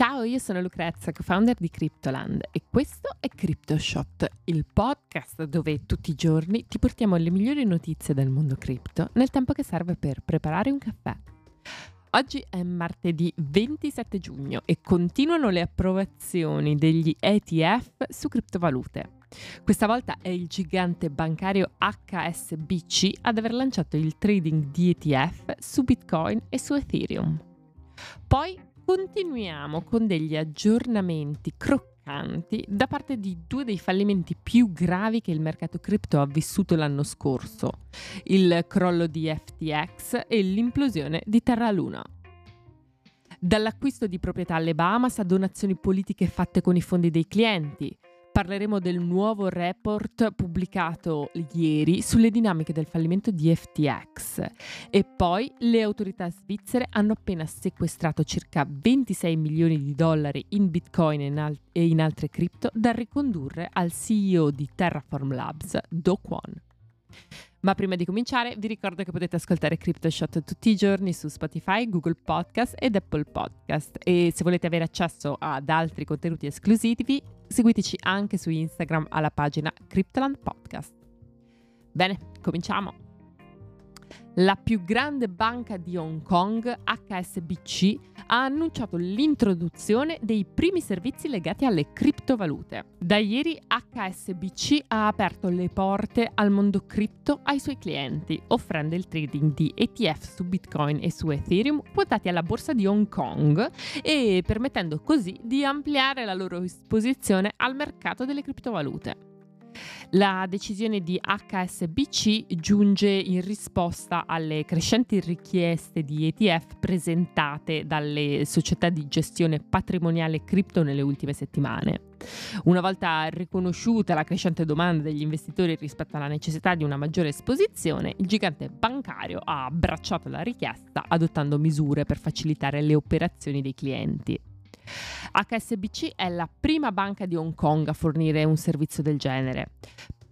Ciao, io sono Lucrezia, co-founder di Cryptoland e questo è CryptoShot, il podcast dove tutti i giorni ti portiamo le migliori notizie del mondo cripto nel tempo che serve per preparare un caffè. Oggi è martedì 27 giugno e continuano le approvazioni degli ETF su criptovalute. Questa volta è il gigante bancario HSBC ad aver lanciato il trading di ETF su Bitcoin e su Ethereum. Poi continuiamo con degli aggiornamenti croccanti da parte di due dei fallimenti più gravi che il mercato cripto ha vissuto l'anno scorso, il crollo di FTX e l'implosione di Terra Luna. Dall'acquisto di proprietà alle Bahamas a donazioni politiche fatte con i fondi dei clienti, parleremo del nuovo report pubblicato ieri sulle dinamiche del fallimento di FTX e poi le autorità svizzere hanno appena sequestrato circa 26 milioni di dollari in bitcoin e in, al- e in altre cripto da ricondurre al CEO di Terraform Labs, Do Kwon. Ma prima di cominciare vi ricordo che potete ascoltare CryptoShot tutti i giorni su Spotify, Google Podcast ed Apple Podcast e se volete avere accesso ad altri contenuti esclusivi seguiteci anche su Instagram alla pagina Cryptoland Podcast. Bene, cominciamo! La più grande banca di Hong Kong, HSBC, ha annunciato l'introduzione dei primi servizi legati alle criptovalute. Da ieri HSBC ha aperto le porte al mondo cripto ai suoi clienti, offrendo il trading di ETF su Bitcoin e su Ethereum quotati alla borsa di Hong Kong e permettendo così di ampliare la loro esposizione al mercato delle criptovalute. La decisione di HSBC giunge in risposta alle crescenti richieste di ETF presentate dalle società di gestione patrimoniale cripto nelle ultime settimane. Una volta riconosciuta la crescente domanda degli investitori rispetto alla necessità di una maggiore esposizione, il gigante bancario ha abbracciato la richiesta adottando misure per facilitare le operazioni dei clienti. HSBC è la prima banca di Hong Kong a fornire un servizio del genere.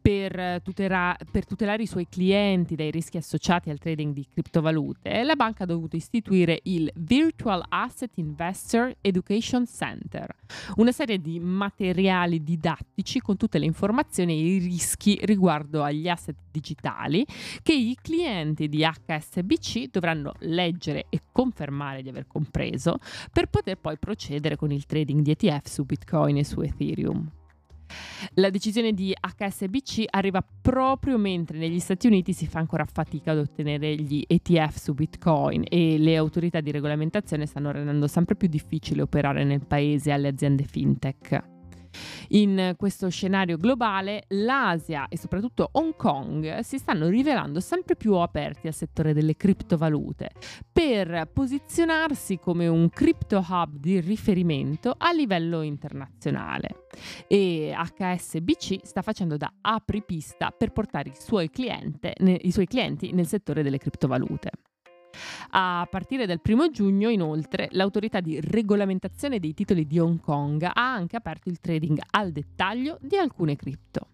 Per, tutela- per, tutelare i suoi clienti dai rischi associati al trading di criptovalute, la banca ha dovuto istituire il Virtual Asset Investor Education Center, una serie di materiali didattici con tutte le informazioni e i rischi riguardo agli asset digitali che i clienti di HSBC dovranno leggere e confermare di aver compreso per poter poi procedere con il trading di ETF su Bitcoin e su Ethereum. La decisione di HSBC arriva proprio mentre negli Stati Uniti si fa ancora fatica ad ottenere gli ETF su Bitcoin e le autorità di regolamentazione stanno rendendo sempre più difficile operare nel paese alle aziende fintech. In questo scenario globale l'Asia e soprattutto Hong Kong si stanno rivelando sempre più aperti al settore delle criptovalute per posizionarsi come un crypto hub di riferimento a livello internazionale. E HSBC sta facendo da apripista per portare i suoi, cliente, i suoi clienti nel settore delle criptovalute. A partire dal primo giugno, inoltre, l'autorità di regolamentazione dei titoli di Hong Kong ha anche aperto il trading al dettaglio di alcune cripto.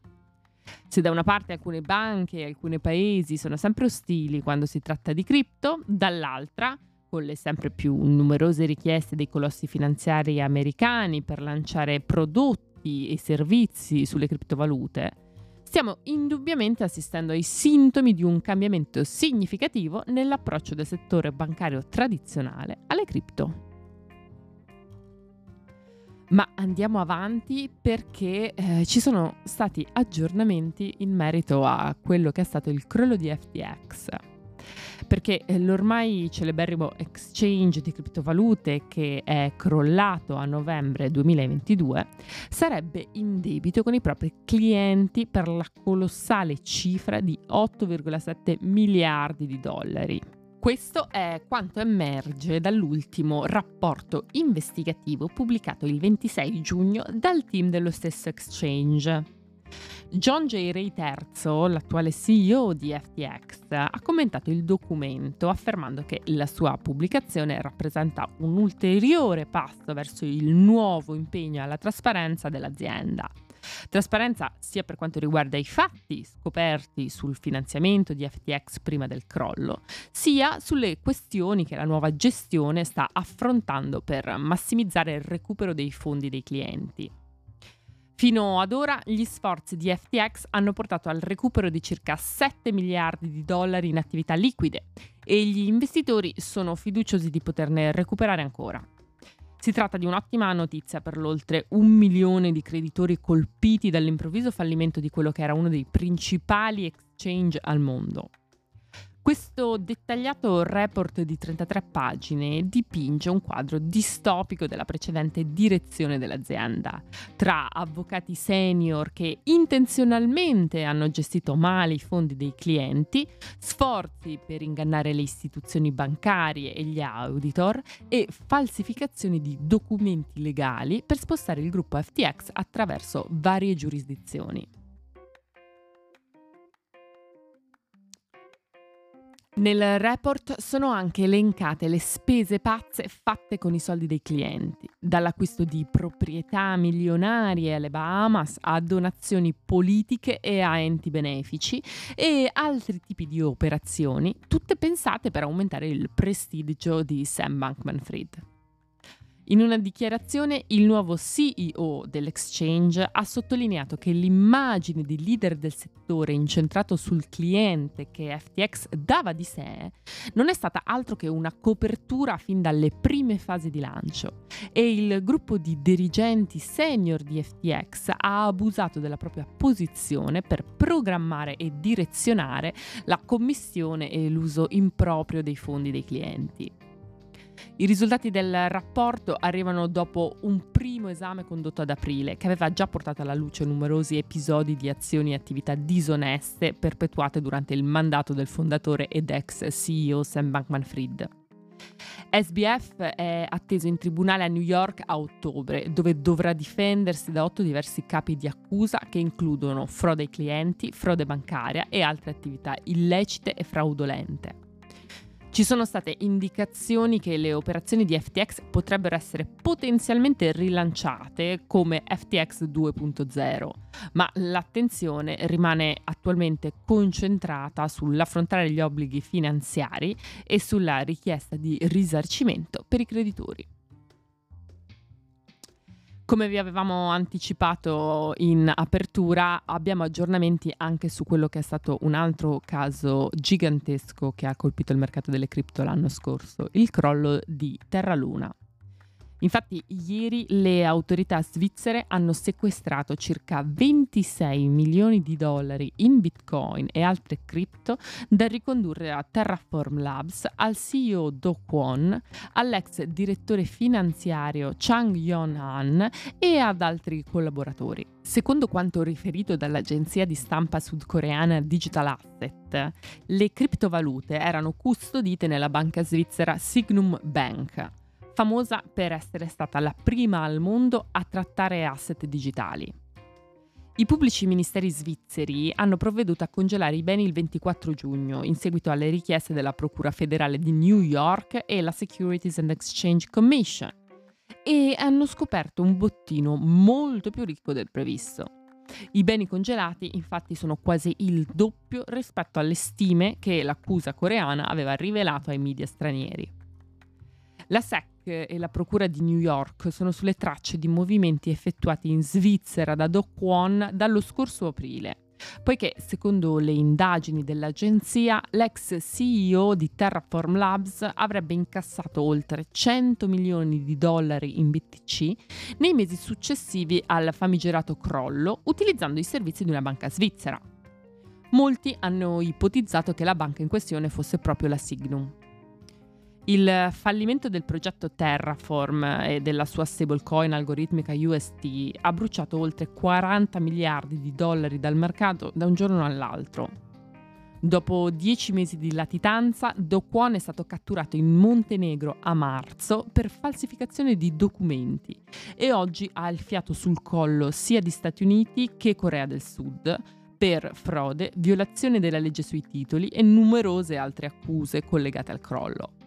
Se da una parte alcune banche e alcuni paesi sono sempre ostili quando si tratta di cripto, dall'altra, con le sempre più numerose richieste dei colossi finanziari americani per lanciare prodotti e servizi sulle criptovalute, stiamo indubbiamente assistendo ai sintomi di un cambiamento significativo nell'approccio del settore bancario tradizionale alle cripto. Ma andiamo avanti perché eh, ci sono stati aggiornamenti in merito a quello che è stato il crollo di FTX perché eh, l'ormai celeberrimo exchange di criptovalute che è crollato a novembre 2022 sarebbe in debito con i propri clienti per la colossale cifra di 8,7 miliardi di dollari. Questo è quanto emerge dall'ultimo rapporto investigativo pubblicato il 26 giugno dal team dello stesso exchange. John J. Ray III, l'attuale CEO di FTX, ha commentato il documento affermando che la sua pubblicazione rappresenta un ulteriore passo verso il nuovo impegno alla trasparenza dell'azienda. Trasparenza sia per quanto riguarda i fatti scoperti sul finanziamento di FTX prima del crollo, sia sulle questioni che la nuova gestione sta affrontando per massimizzare il recupero dei fondi dei clienti. Fino ad ora gli sforzi di FTX hanno portato al recupero di circa 7 miliardi di dollari in attività liquide e gli investitori sono fiduciosi di poterne recuperare ancora. Si tratta di un'ottima notizia per l'oltre un milione di creditori colpiti dall'improvviso fallimento di quello che era uno dei principali exchange al mondo. Questo dettagliato report di 33 pagine dipinge un quadro distopico della precedente direzione dell'azienda, tra avvocati senior che intenzionalmente hanno gestito male i fondi dei clienti, sforzi per ingannare le istituzioni bancarie e gli auditor e falsificazioni di documenti legali per spostare il gruppo FTX attraverso varie giurisdizioni. Nel report sono anche elencate le spese pazze fatte con i soldi dei clienti, dall'acquisto di proprietà milionarie alle Bahamas a donazioni politiche e a enti benefici e altri tipi di operazioni, tutte pensate per aumentare il prestigio di Sam Bankman Fried. In una dichiarazione il nuovo CEO dell'exchange ha sottolineato che l'immagine di leader del settore incentrato sul cliente che FTX dava di sé non è stata altro che una copertura fin dalle prime fasi di lancio e il gruppo di dirigenti senior di FTX ha abusato della propria posizione per programmare e direzionare la commissione e l'uso improprio dei fondi dei clienti. I risultati del rapporto arrivano dopo un primo esame condotto ad aprile, che aveva già portato alla luce numerosi episodi di azioni e attività disoneste perpetuate durante il mandato del fondatore ed ex CEO Sam Bankman Fried. SBF è atteso in tribunale a New York a ottobre, dove dovrà difendersi da otto diversi capi di accusa che includono frode ai clienti, frode bancaria e altre attività illecite e fraudolente. Ci sono state indicazioni che le operazioni di FTX potrebbero essere potenzialmente rilanciate come FTX 2.0, ma l'attenzione rimane attualmente concentrata sull'affrontare gli obblighi finanziari e sulla richiesta di risarcimento per i creditori. Come vi avevamo anticipato in apertura, abbiamo aggiornamenti anche su quello che è stato un altro caso gigantesco che ha colpito il mercato delle cripto l'anno scorso, il crollo di Terra Luna. Infatti ieri le autorità svizzere hanno sequestrato circa 26 milioni di dollari in bitcoin e altre cripto da ricondurre a Terraform Labs, al CEO Do Kwon, all'ex direttore finanziario Chang Yon-han e ad altri collaboratori. Secondo quanto riferito dall'agenzia di stampa sudcoreana Digital Asset, le criptovalute erano custodite nella banca svizzera Signum Bank famosa per essere stata la prima al mondo a trattare asset digitali. I pubblici ministeri svizzeri hanno provveduto a congelare i beni il 24 giugno, in seguito alle richieste della Procura federale di New York e la Securities and Exchange Commission, e hanno scoperto un bottino molto più ricco del previsto. I beni congelati infatti sono quasi il doppio rispetto alle stime che l'accusa coreana aveva rivelato ai media stranieri. La SEC e la Procura di New York sono sulle tracce di movimenti effettuati in Svizzera da Do Kwon dallo scorso aprile poiché secondo le indagini dell'agenzia l'ex CEO di Terraform Labs avrebbe incassato oltre 100 milioni di dollari in BTC nei mesi successivi al famigerato crollo utilizzando i servizi di una banca svizzera. Molti hanno ipotizzato che la banca in questione fosse proprio la Signum. Il fallimento del progetto Terraform e della sua stablecoin algoritmica UST ha bruciato oltre 40 miliardi di dollari dal mercato da un giorno all'altro. Dopo dieci mesi di latitanza, Do è stato catturato in Montenegro a marzo per falsificazione di documenti e oggi ha il fiato sul collo sia di Stati Uniti che Corea del Sud per frode, violazione della legge sui titoli e numerose altre accuse collegate al crollo.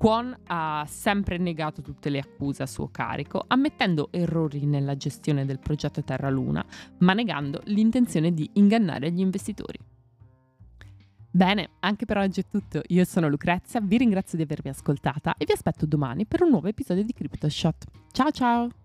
Kwon ha sempre negato tutte le accuse a suo carico, ammettendo errori nella gestione del progetto Terra Luna, ma negando l'intenzione di ingannare gli investitori. Bene, anche per oggi è tutto. Io sono Lucrezia, vi ringrazio di avermi ascoltata e vi aspetto domani per un nuovo episodio di CryptoShot. Ciao ciao!